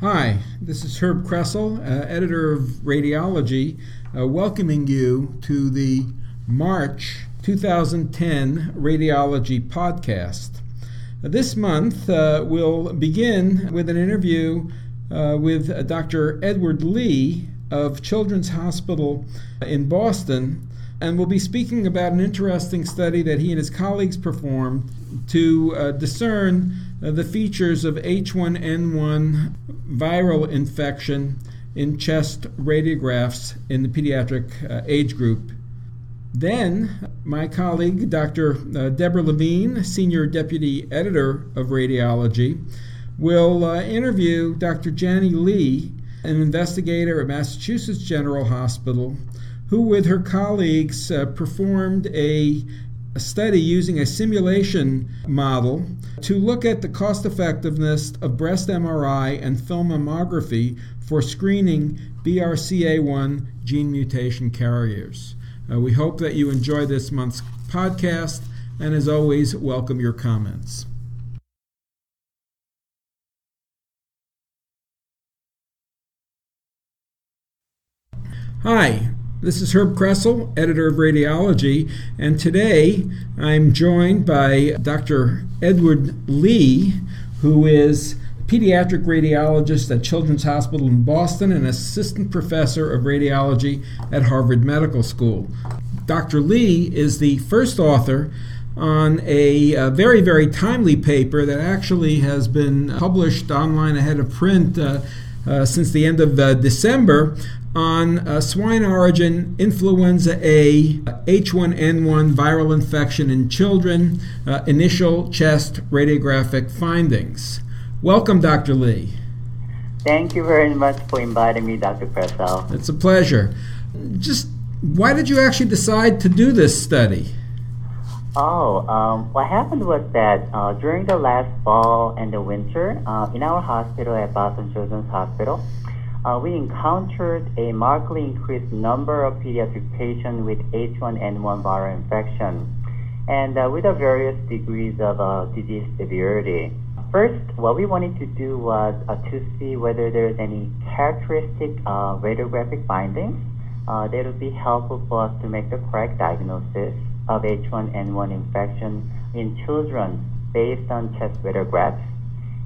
Hi, this is Herb Kressel, uh, editor of Radiology, uh, welcoming you to the March 2010 Radiology podcast. This month, uh, we'll begin with an interview uh, with Dr. Edward Lee of Children's Hospital in Boston, and we'll be speaking about an interesting study that he and his colleagues performed to discern uh, the features of H1N1 viral infection in chest radiographs in the pediatric uh, age group. Then, my colleague, Dr. Uh, Deborah Levine, Senior Deputy Editor of Radiology, will uh, interview Dr. Janie Lee, an investigator at Massachusetts General Hospital, who, with her colleagues, uh, performed a a study using a simulation model to look at the cost effectiveness of breast MRI and film mammography for screening BRCA1 gene mutation carriers. Uh, we hope that you enjoy this month's podcast, and as always, welcome your comments. Hi, this is Herb Kressel, editor of Radiology, and today I'm joined by Dr. Edward Lee, who is pediatric radiologist at Children's Hospital in Boston and assistant professor of radiology at Harvard Medical School. Dr. Lee is the first author on a, a, very, very timely paper that actually has been published online ahead of print uh, since the end of uh, December on uh, swine origin influenza A H1N1 viral infection in children, uh, initial chest radiographic findings. Welcome, Dr. Lee. Thank you very much for inviting me, Dr. Kressel. It's a pleasure. Just why did you actually decide to do this study? Oh, um, what happened was that uh, during the last fall and the winter, uh, in our hospital at Boston Children's Hospital, uh, we encountered a markedly increased number of pediatric patients with H1N1 viral infection and uh, with various degrees of uh, disease severity. First, what we wanted to do was uh, to see whether there's any characteristic uh, radiographic findings uh, that would be helpful for us to make the correct diagnosis of H1N1 infection in children based on chest radiographs.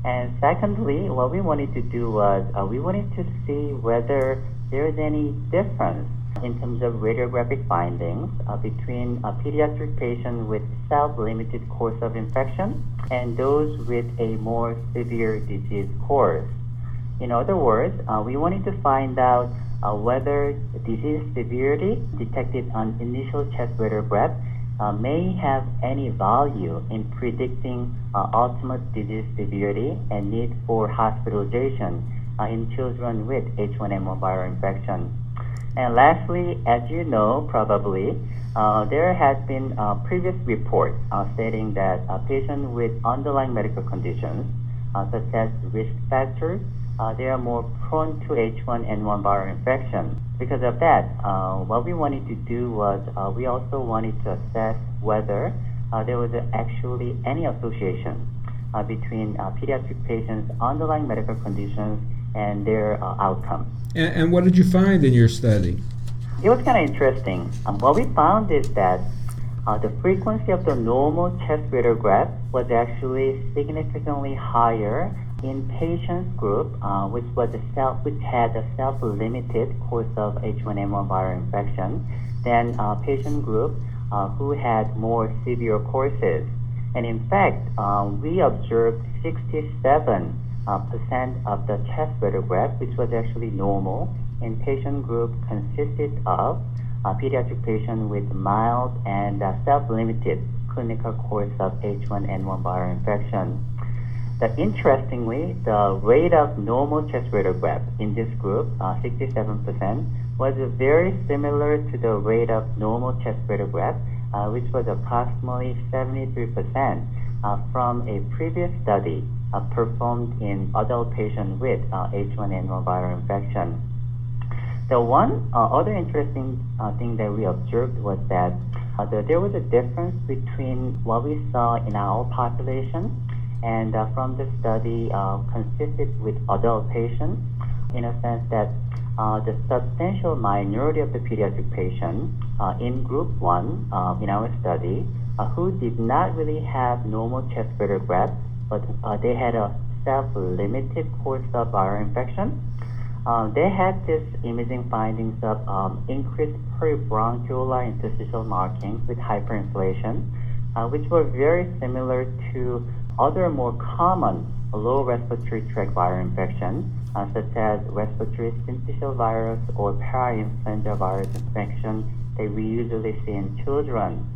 And secondly, what we wanted to do was uh, we wanted to see whether there is any difference in terms of radiographic findings uh, between a pediatric patient with self-limited course of infection and those with a more severe disease course. In other words, uh, we wanted to find out uh, whether disease severity detected on initial chest radiograph uh, may have any value in predicting uh, ultimate disease severity and need for hospitalization uh, in children with H1N1 viral infection. And lastly, as you know probably, uh, there has been a previous report uh, stating that a patient with underlying medical conditions uh, such as risk factors uh, they are more prone to H1N1 viral infection. Because of that, uh, what we wanted to do was uh, we also wanted to assess whether uh, there was actually any association uh, between uh, pediatric patients' underlying medical conditions and their outcomes. And, and, what did you find in your study? It was kind of interesting. Um, what we found is that the frequency of the normal chest radiograph was actually significantly higher in patients group, uh, which was a self, which had a self-limited course of H1N1 viral infection, than uh, patient group uh, who had more severe courses. And in fact, um, we observed 67 uh, percent of the chest radiograph, which was actually normal, in patient group consisted of pediatric patient with mild and uh, self-limited clinical course of H1N1 viral infection. That interestingly, the rate of normal chest radiograph in this group, uh, 67%, was very similar to the rate of normal chest radiograph, uh, which was approximately 73% uh, from a previous study uh, performed in adult patients with H1N1 uh, viral infection. The one uh, other interesting thing that we observed was that the, there was a difference between what we saw in our population and uh, from the study uh, consisted with adult patients in a sense that uh, the substantial minority of the pediatric patients uh, in group 1 uh, in our study uh, who did not really have normal chest radiograph, but they had a self-limited course of viral infection. they had this imaging findings of um, increased peribronchial interstitial markings with hyperinflation, which were very similar to other more common low respiratory tract viral infections, uh, such as respiratory syncytial virus or parainfluenza virus infection that we usually see in children.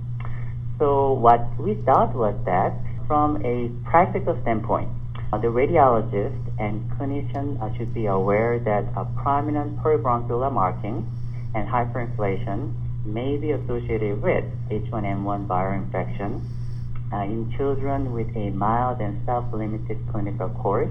So what we thought was that from a practical standpoint, uh, the radiologist and clinician uh, should be aware that a prominent peribronchial marking and hyperinflation may be associated with H1N1 viral infection uh, in children with a mild and self-limited clinical course.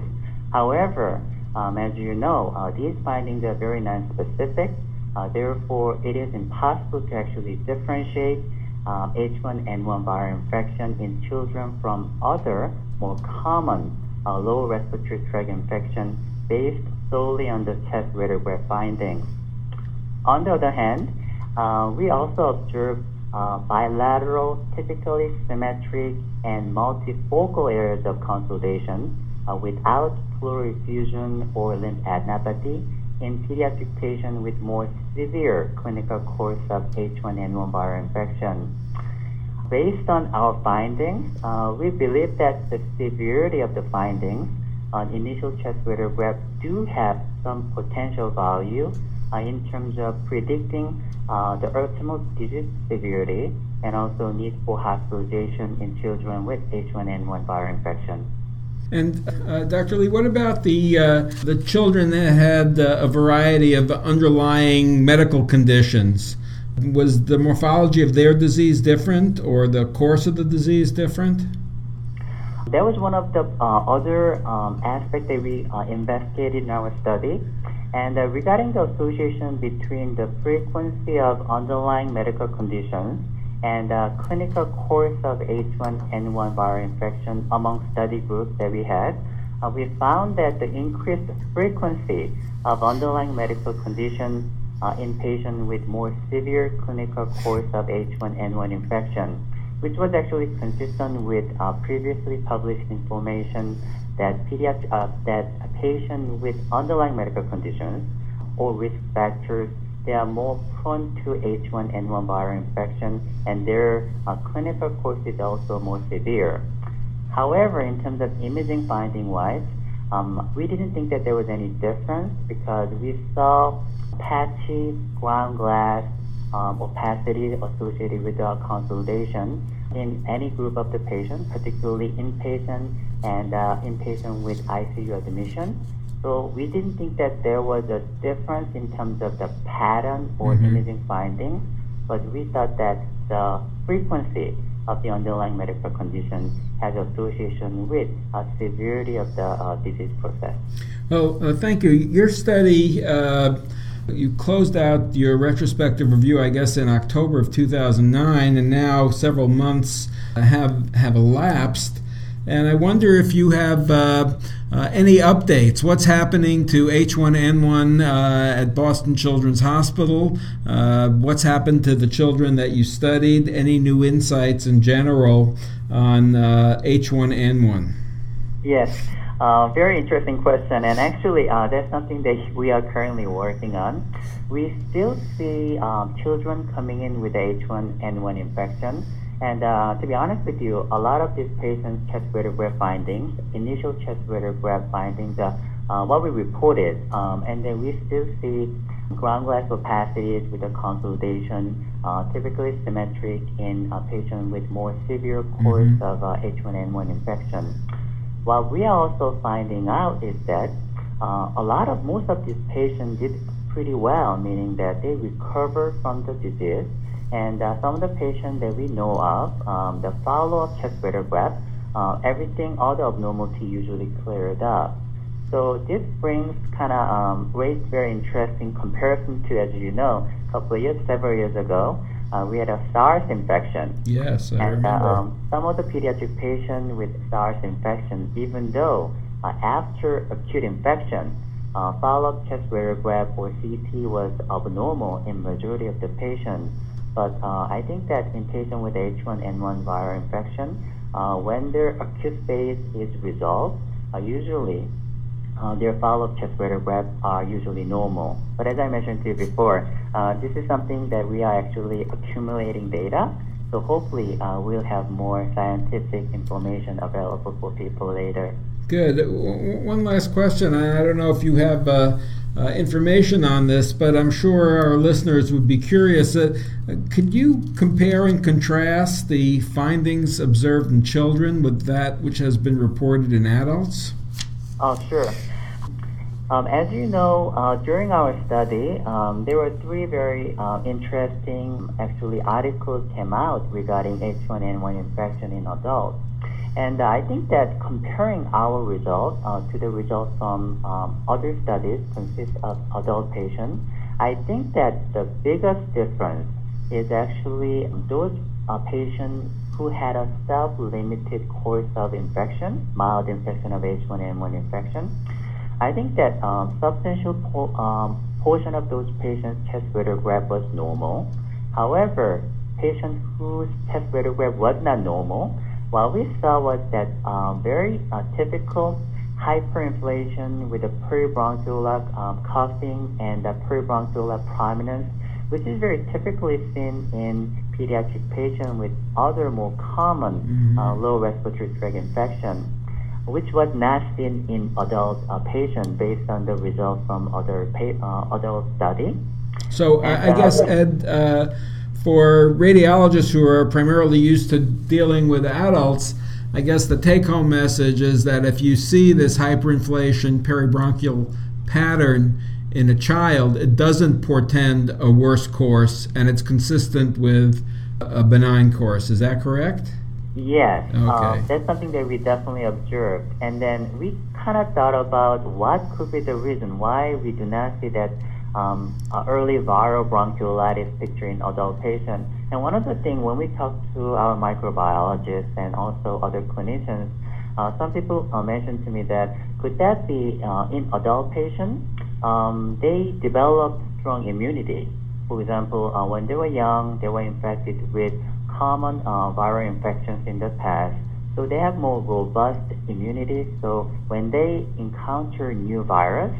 However, um, as you know, uh, these findings are very non-specific. Uh, therefore, it is impossible to actually differentiate um, H1N1 viral infection in children from other more common uh, lower respiratory tract infection based solely on the chest radiograph findings. On the other hand, uh, we also observed uh, bilateral, typically symmetric, and multifocal areas of consolidation uh, without pleural effusion or lymphadenopathy in pediatric patients with more severe clinical course of H1N1 viral infection. Based on our findings, uh, we believe that the severity of the findings on initial chest radiograph do have some potential value in terms of predicting uh, the ultimate disease severity and also need for hospitalization in children with H1N1 viral infection. And uh, Dr. Lee, what about the uh, the children that had uh, a variety of underlying medical conditions? Was the morphology of their disease different, or the course of the disease different? That was one of the uh, other um, aspects that we uh, investigated in our study. And uh, regarding the association between the frequency of underlying medical conditions and uh, clinical course of H1N1 viral infection among study groups that we had, uh, we found that the increased frequency of underlying medical conditions uh, in patients with more severe clinical course of H1N1 infection, which was actually consistent with uh, previously published information that pediatric, uh, that a patient with underlying medical conditions or risk factors, they are more prone to H1N1 viral infection and their uh, clinical course is also more severe. However, in terms of imaging finding wise, um, we didn't think that there was any difference because we saw patchy ground glass um, opacity associated with the consolidation in any group of the patient, particularly inpatient and uh, inpatient with ICU admission. So we didn't think that there was a difference in terms of the pattern or mm-hmm. imaging findings, but we thought that the frequency of the underlying medical condition has association with a severity of the uh, disease process. Well, uh, thank you. Your study uh, you closed out your retrospective review, I guess, in October of 2009, and now several months have have elapsed. And I wonder if you have uh, uh, any updates. What's happening to H1N1 uh, at Boston Children's Hospital? Uh, what's happened to the children that you studied? Any new insights in general on H1N1? Uh, yes. Uh, very interesting question, and actually, that's something that we are currently working on. We still see um, children coming in with H1N1 infection, and uh, to be honest with you, a lot of these patients' chest radiograph findings, initial chest radiograph findings, are uh, what we reported, um, and then we still see ground glass opacities with a consolidation, uh, typically symmetric in a patient with more severe course mm-hmm. of H1N1 infection. What we are also finding out is that uh, a lot of most of these patients did pretty well, meaning that they recovered from the disease. And uh, some of the patients that we know of, um, the follow-up chest radiograph, uh, everything, all the abnormality usually cleared up. So this brings kind of um, raised very interesting comparison to, as you know, a couple of years, several years ago, uh, we had a SARS infection. Yes, I and uh, remember. um, some of the pediatric patients with SARS infection, even though uh, after acute infection, uh, follow-up chest radiograph or CT was abnormal in majority of the patients. But uh, I think that in patients with H1N1 viral infection, uh, when their acute phase is resolved, uh, usually uh, their follow-up chest radiographs are usually normal. But as I mentioned to you before, uh, this is something that we are actually accumulating data. So hopefully uh, we'll have more scientific information available for people later. Good. W- One last question. I I don't know if you have uh, uh, information on this, but I'm sure our listeners would be curious. Uh, could you compare and contrast the findings observed in children with that which has been reported in adults? Oh, sure. Um, as you know, uh, during our study, um, there were three very uh, interesting, actually, articles came out regarding H1N1 infection in adults. And I think that comparing our results uh, to the results from um, other studies consist of adult patients, I think that the biggest difference is actually those uh, patients who had a self-limited course of infection, mild infection of H1N1 infection. I think that um, substantial po- um, portion of those patients' chest radiograph was normal. However, patients whose chest radiograph was not normal, what we saw was that um, very uh, typical hyperinflation with a peribronchial um, cuffing and a peribronchial prominence, which is very typically seen in pediatric patients with other more common Mhm. uh, lower respiratory tract infection, which was not seen in adult uh, patients based on the results from other pa- uh, adult study. So I, I uh, guess, Ed, uh, for radiologists who are primarily used to dealing with adults, I guess the take home message is that if you see this hyperinflation peribronchial pattern in a child, it doesn't portend a worse course and it's consistent with a benign course. Is that correct? Yes, uh, Okay. that's something that we definitely observed. And then we kind of thought about what could be the reason why we do not see that um, uh, early viral bronchiolitis picture in adult patients. And one of the things when we talk to our microbiologists and also other clinicians, uh, some people uh, mentioned to me that could that be uh, in adult patients? Um, they developed strong immunity. For example, uh, when they were young, they were infected with common uh, viral infections in the past. So they have more robust immunity. So when they encounter new virus,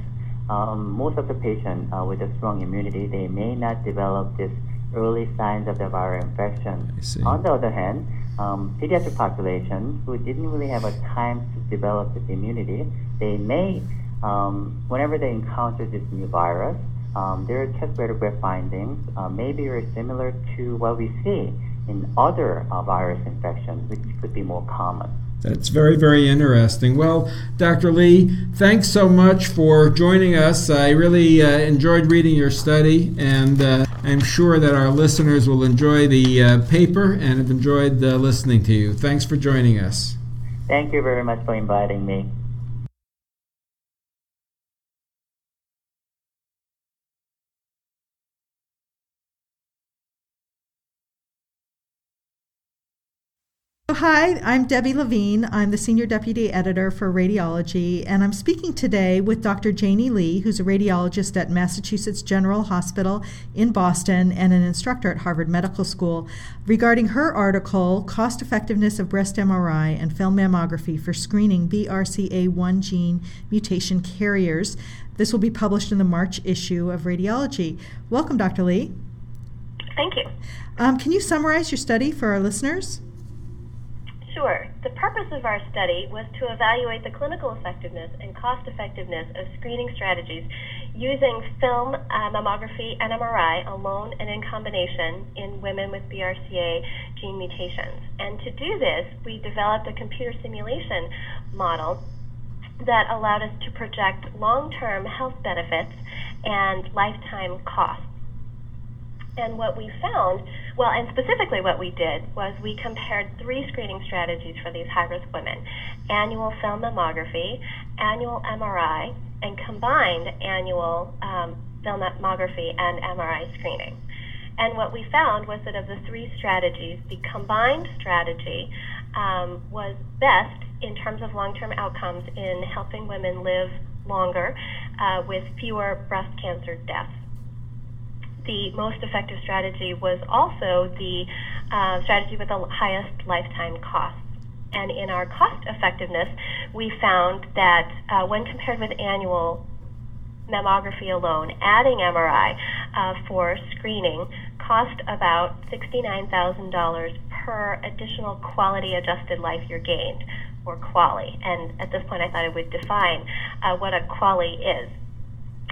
um, most of the patients uh, with a strong immunity, they may not develop this early signs of the viral infection. On the other hand, um, pediatric population who didn't really have a time to develop this immunity, they may, um, whenever they encounter this new virus, um, their chest radiograph findings uh, may be very similar to what we see in other uh, virus infections, which could be more common. That's very, very interesting. Well, Dr. Lee, thanks so much for joining us. I really uh, enjoyed reading your study, and uh, I'm sure that our listeners will enjoy the uh, paper and have enjoyed uh, listening to you. Thanks for joining us. Thank you very much for inviting me. Hi, I'm Debbie Levine. I'm the Senior Deputy Editor for Radiology, and I'm speaking today with Dr. Janie Lee, who's a radiologist at Massachusetts General Hospital in Boston and an instructor at Harvard Medical School, regarding her article, Cost Effectiveness of Breast MRI and Film Mammography for Screening BRCA1 Gene Mutation Carriers. This will be published in the March issue of Radiology. Welcome, Dr. Lee. Thank you. Um, can you summarize your study for our listeners? Sure. The purpose of our study was to evaluate the clinical effectiveness and cost effectiveness of screening strategies using film uh, mammography and MRI alone and in combination in women with BRCA gene mutations. And to do this, we developed a computer simulation model that allowed us to project long term health benefits and lifetime costs. And what we found Well, and specifically what we did was we compared three screening strategies for these high-risk women. Annual film mammography, annual MRI, and combined annual um, film mammography and MRI screening. And what we found was that of the three strategies, the combined strategy um, was best in terms of long-term outcomes in helping women live longer uh, with fewer breast cancer deaths. The most effective strategy was also the uh, strategy with the highest lifetime costs. And in our cost effectiveness, we found that uh, when compared with annual mammography alone, adding MRI uh, for screening cost about $69,000 per additional quality adjusted life year gained, or QALY. And at this point, I thought I would define uh, what a QALY is.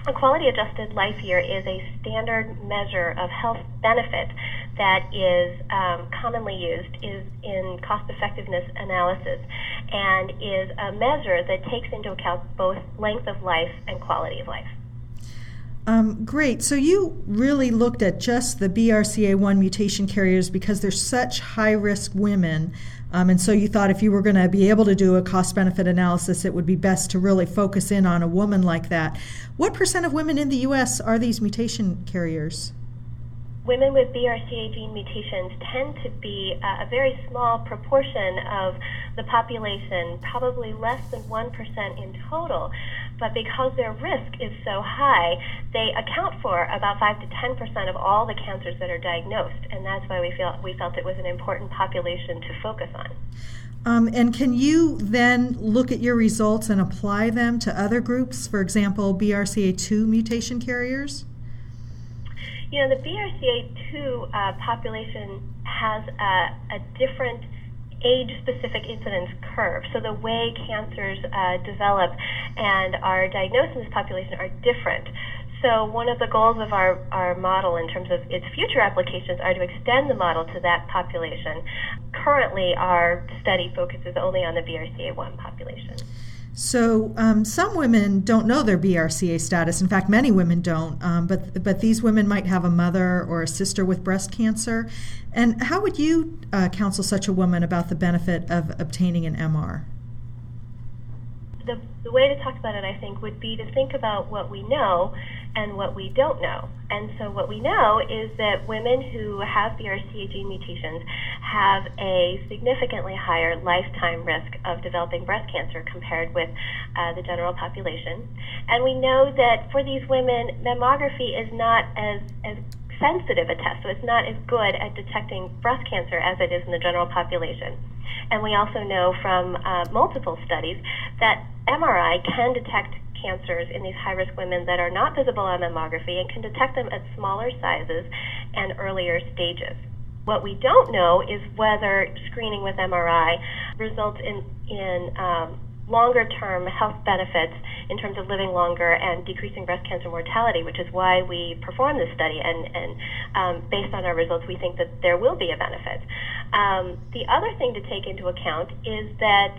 A quality adjusted life year is a standard measure of health benefit that is um, commonly used is in cost effectiveness analysis and is a measure that takes into account both length of life and quality of life. Um, great. So you really looked at just the BRCA1 mutation carriers because they're such high risk women. Um, and so you thought if you were going to be able to do a cost benefit analysis, it would be best to really focus in on a woman like that. What percent of women in the U.S. are these mutation carriers? Women with BRCA gene mutations tend to be uh, a very small proportion of the population, probably less than 1% in total. But because their risk is so high, they account for about 5 to 10% of all the cancers that are diagnosed. And that's why we, feel, we felt it was an important population to focus on. Um, and can you then look at your results and apply them to other groups, for example, BRCA2 mutation carriers? You know, the BRCA2 uh, population has a, a different age-specific incidence curve. So the way cancers uh, develop and are diagnosed in this population are different. So one of the goals of our, our model in terms of its future applications are to extend the model to that population. Currently, our study focuses only on the BRCA1 population. So um, some women don't know their BRCA status. In fact, many women don't. Um, but but these women might have a mother or a sister with breast cancer. And how would you uh, counsel such a woman about the benefit of obtaining an MR? The, the way to talk about it, I think, would be to think about what we know and what we don't know. And so what we know is that women who have BRCA gene mutations have a significantly higher lifetime risk of developing breast cancer compared with uh, the general population. And we know that for these women, mammography is not as, as sensitive a test, so it's not as good at detecting breast cancer as it is in the general population. And we also know from uh, multiple studies that MRI can detect cancers in these high risk women that are not visible on mammography and can detect them at smaller sizes and earlier stages. What we don't know is whether screening with MRI results in, in um, longer term health benefits in terms of living longer and decreasing breast cancer mortality, which is why we performed this study. And, and um, based on our results, we think that there will be a benefit. Um, the other thing to take into account is that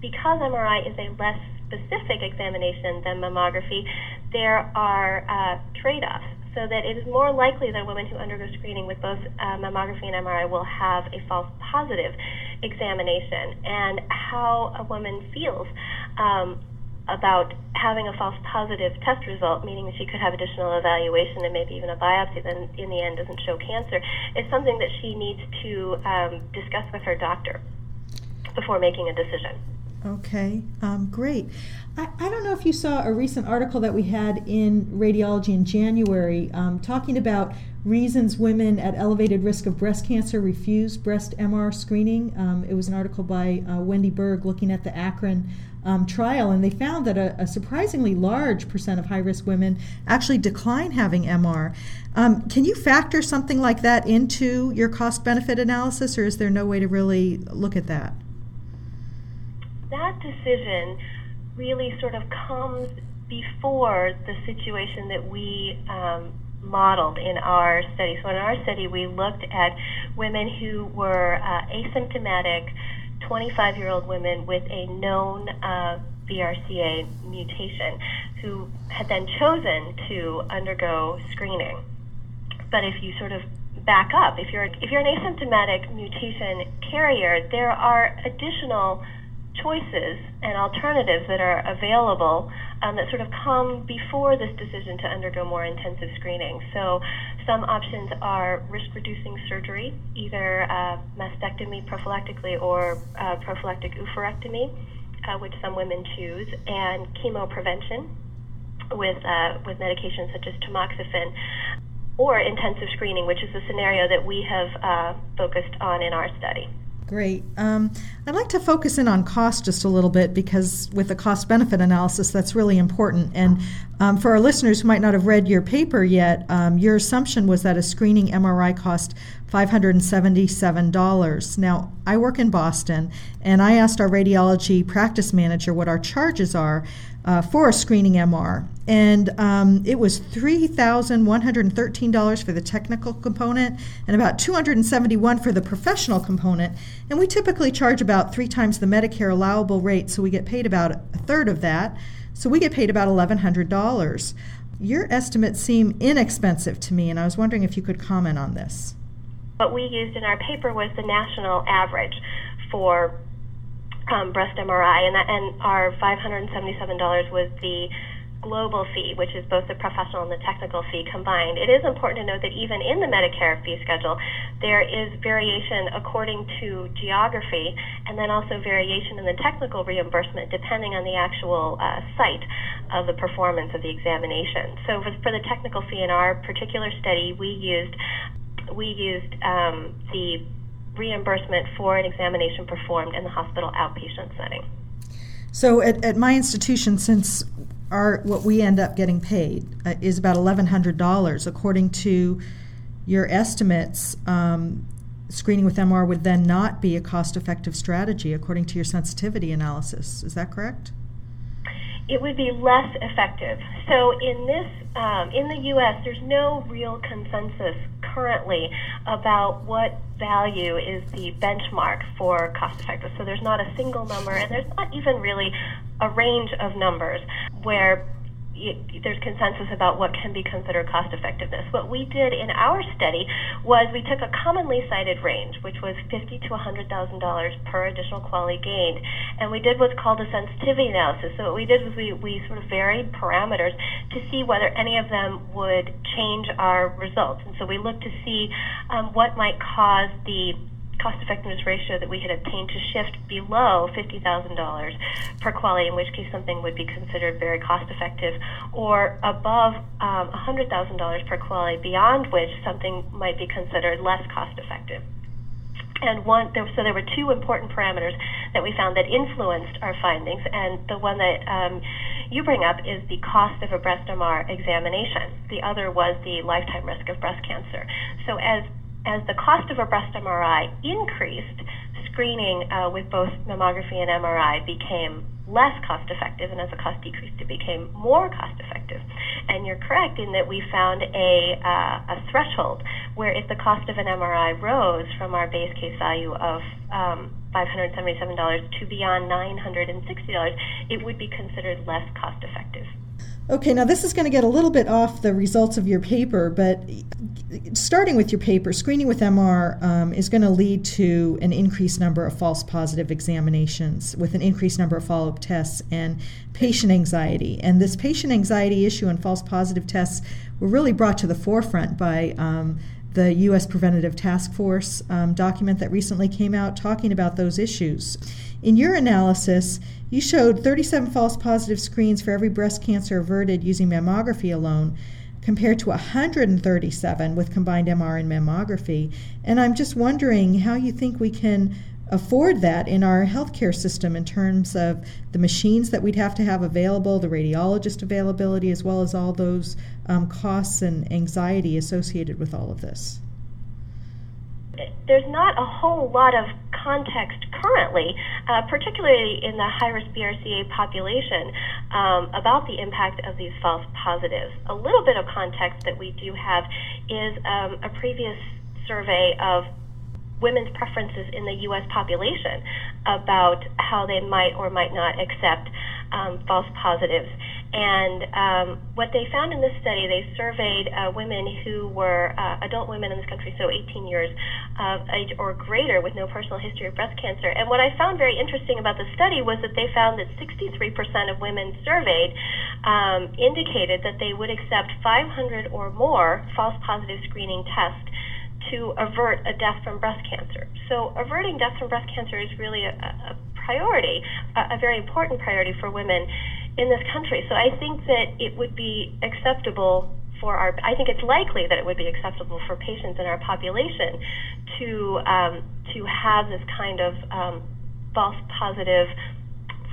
because MRI is a less specific examination than mammography, there are uh, trade offs. So that it is more likely that women who undergo screening with both uh, mammography and MRI will have a false positive examination. And how a woman feels um, about having a false positive test result, meaning that she could have additional evaluation and maybe even a biopsy that in the end doesn't show cancer, is something that she needs to um, discuss with her doctor before making a decision. Okay, um, great. I, I, don't know if you saw a recent article that we had in Radiology in January um, talking about reasons women at elevated risk of breast cancer refuse breast MR screening. Um, it was an article by uh, Wendy Berg looking at the ACRIN um, trial, and they found that a, a, surprisingly large percent of high risk women actually decline having MR. Um, can you factor something like that into your cost benefit analysis, or is there no way to really look at that? That decision really sort of comes before the situation that we um, modeled in our study. So in our study, we looked at women who were uh, asymptomatic, 25-year-old women with a known uh, BRCA mutation who had then chosen to undergo screening. But if you sort of back up. If you're if you're an asymptomatic mutation carrier, there are additional choices and alternatives that are available um, that sort of come before this decision to undergo more intensive screening. So, some options are risk reducing surgery, either uh, mastectomy prophylactically or uh, prophylactic oophorectomy, uh, which some women choose, and chemo prevention with, uh, with medications such as tamoxifen. Or intensive screening, which is the scenario that we have uh, focused on in our study. Great. Um, I'd like to focus in on cost just a little bit because with the cost benefit analysis, that's really important. And um, for our listeners who might not have read your paper yet, um, your assumption was that a screening MRI cost $577. Now, I work in Boston, and I asked our radiology practice manager what our charges are uh, for a screening MR. And um, it was $3,113 for the technical component and about $271 for the professional component. And we typically charge about three times the Medicare allowable rate, so we get paid about a third of that. So we get paid about $1,100. Your estimates seem inexpensive to me, and I was wondering if you could comment on this. What we used in our paper was the national average for um, breast MRI, and, that, and our $577 was the global fee, which is both the professional and the technical fee combined. It is important to note that even in the Medicare fee schedule, there is variation according to geography and then also variation in the technical reimbursement depending on the actual uh, site of the performance of the examination. So for, for the technical fee in our particular study, we used we used um, the reimbursement for an examination performed in the hospital outpatient setting. So at, at my institution, since our what we end up getting paid uh, is about eleven hundred dollars, according to your estimates. Um, screening with MR would then not be a cost-effective strategy, according to your sensitivity analysis. Is that correct? it would be less effective. So in this, um, in the U.S., there's no real consensus currently about what value is the benchmark for cost effective. So there's not a single number, and there's not even really a range of numbers where there's consensus about what can be considered cost effectiveness. What we did in our study was we took a commonly cited range, which was fifty to hundred thousand dollars per additional QALY gained, and we did what's called a sensitivity analysis. So what we did was we, we sort of varied parameters to see whether any of them would change our results. And so we looked to see um, what might cause the cost effectiveness ratio that we had obtained to shift below $50,000 per QALY, in which case something would be considered very cost effective, or above um, $100,000 per QALY, beyond which something might be considered less cost effective. And one, there, so there were two important parameters that we found that influenced our findings, and the one that um, you bring up is the cost of a breast MR examination. The other was the lifetime risk of breast cancer. So as as the cost of a breast MRI increased, screening uh, with both mammography and MRI became less cost effective, and as the cost decreased, it became more cost effective. And you're correct in that we found a, uh, a threshold where if the cost of an MRI rose from our base case value of um, $577 to beyond $960, it would be considered less cost effective. Okay, now this is going to get a little bit off the results of your paper, but starting with your paper, screening with MR um, is going to lead to an increased number of false positive examinations with an increased number of follow up tests and patient anxiety. And this patient anxiety issue and false positive tests were really brought to the forefront by um, the U.S. Preventative Task Force um, document that recently came out talking about those issues. In your analysis, you showed 37 false positive screens for every breast cancer averted using mammography alone, compared to 137 with combined MR and mammography. And I'm just wondering how you think we can afford that in our healthcare system in terms of the machines that we'd have to have available, the radiologist availability, as well as all those um, costs and anxiety associated with all of this there's not a whole lot of context currently, uh, particularly in the high risk BRCA population, um, about the impact of these false positives. A little bit of context that we do have is um, a previous survey of women's preferences in the U.S. population about how they might or might not accept um, false positives. And um, what they found in this study, they surveyed uh, women who were uh, adult women in this country, so 18 years of age or greater with no personal history of breast cancer. And what I found very interesting about the study was that they found that 63% of women surveyed um, indicated that they would accept 500 or more false positive screening tests to avert a death from breast cancer. So averting death from breast cancer is really a, a priority, a, a very important priority for women in this country. So I think that it would be acceptable for our, I think it's likely that it would be acceptable for patients in our population to, um, to have this kind of um, false positive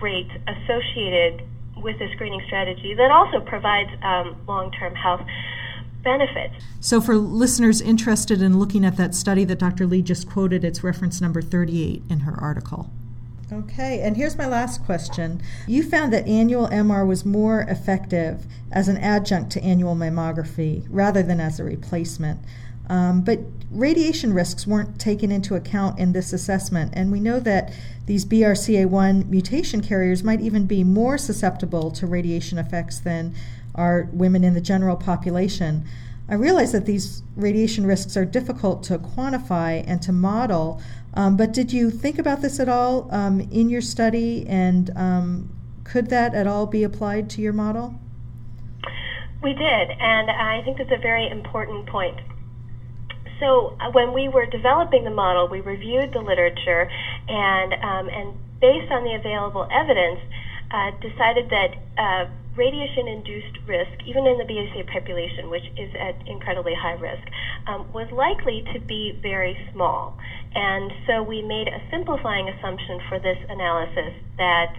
rate associated with the screening strategy that also provides um, long-term health benefits. So, for listeners interested in looking at that study that Dr. Lee just quoted, it's reference number 38 in her article. Okay, and here's my last question. You found that annual MR was more effective as an adjunct to annual mammography rather than as a replacement. Um, but radiation risks weren't taken into account in this assessment, and we know that these BRCA1 mutation carriers might even be more susceptible to radiation effects than are women in the general population. I realize that these radiation risks are difficult to quantify and to model, um, but did you think about this at all um, in your study, and um, could that at all be applied to your model? We did, and I think that's a very important point. So uh, when we were developing the model, we reviewed the literature, and um, and based on the available evidence, uh, decided that uh, radiation-induced risk, even in the BRCA population, which is at incredibly high risk, um, was likely to be very small. And so we made a simplifying assumption for this analysis that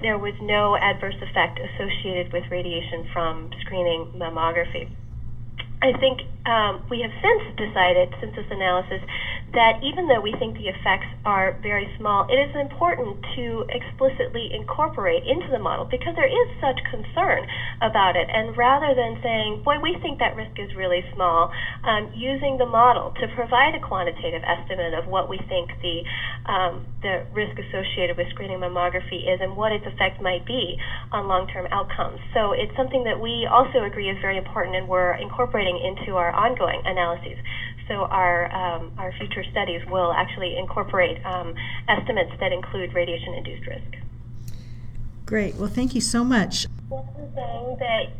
there was no adverse effect associated with radiation from screening mammography. I think um, we have since decided, since this analysis, that even though we think the effects are very small, it is important to explicitly incorporate into the model because there is such concern about it. And rather than saying, boy, we think that risk is really small, um, using the model to provide a quantitative estimate of what we think the, um, the risk associated with screening mammography is and what its effect might be on long-term outcomes. So it's something that we also agree is very important and we're incorporating into our ongoing analyses. So our um, our future studies will actually incorporate um, estimates that include radiation-induced risk. Great. Well, thank you so much. One thing that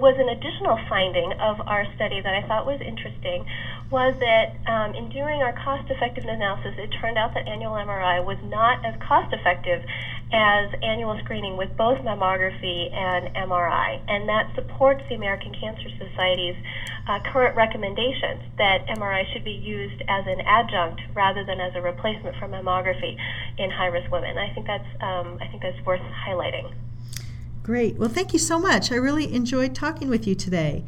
was an additional finding of our study that I thought was interesting was that um, in doing our cost effectiveness analysis, it turned out that annual MRI was not as cost effective as annual screening with both mammography and MRI. And that supports the American Cancer Society's uh, current recommendations that MRI should be used as an adjunct rather than as a replacement for mammography in high-risk women. I think that's um, I think that's worth highlighting. Great. Well, thank you so much. I really enjoyed talking with you today.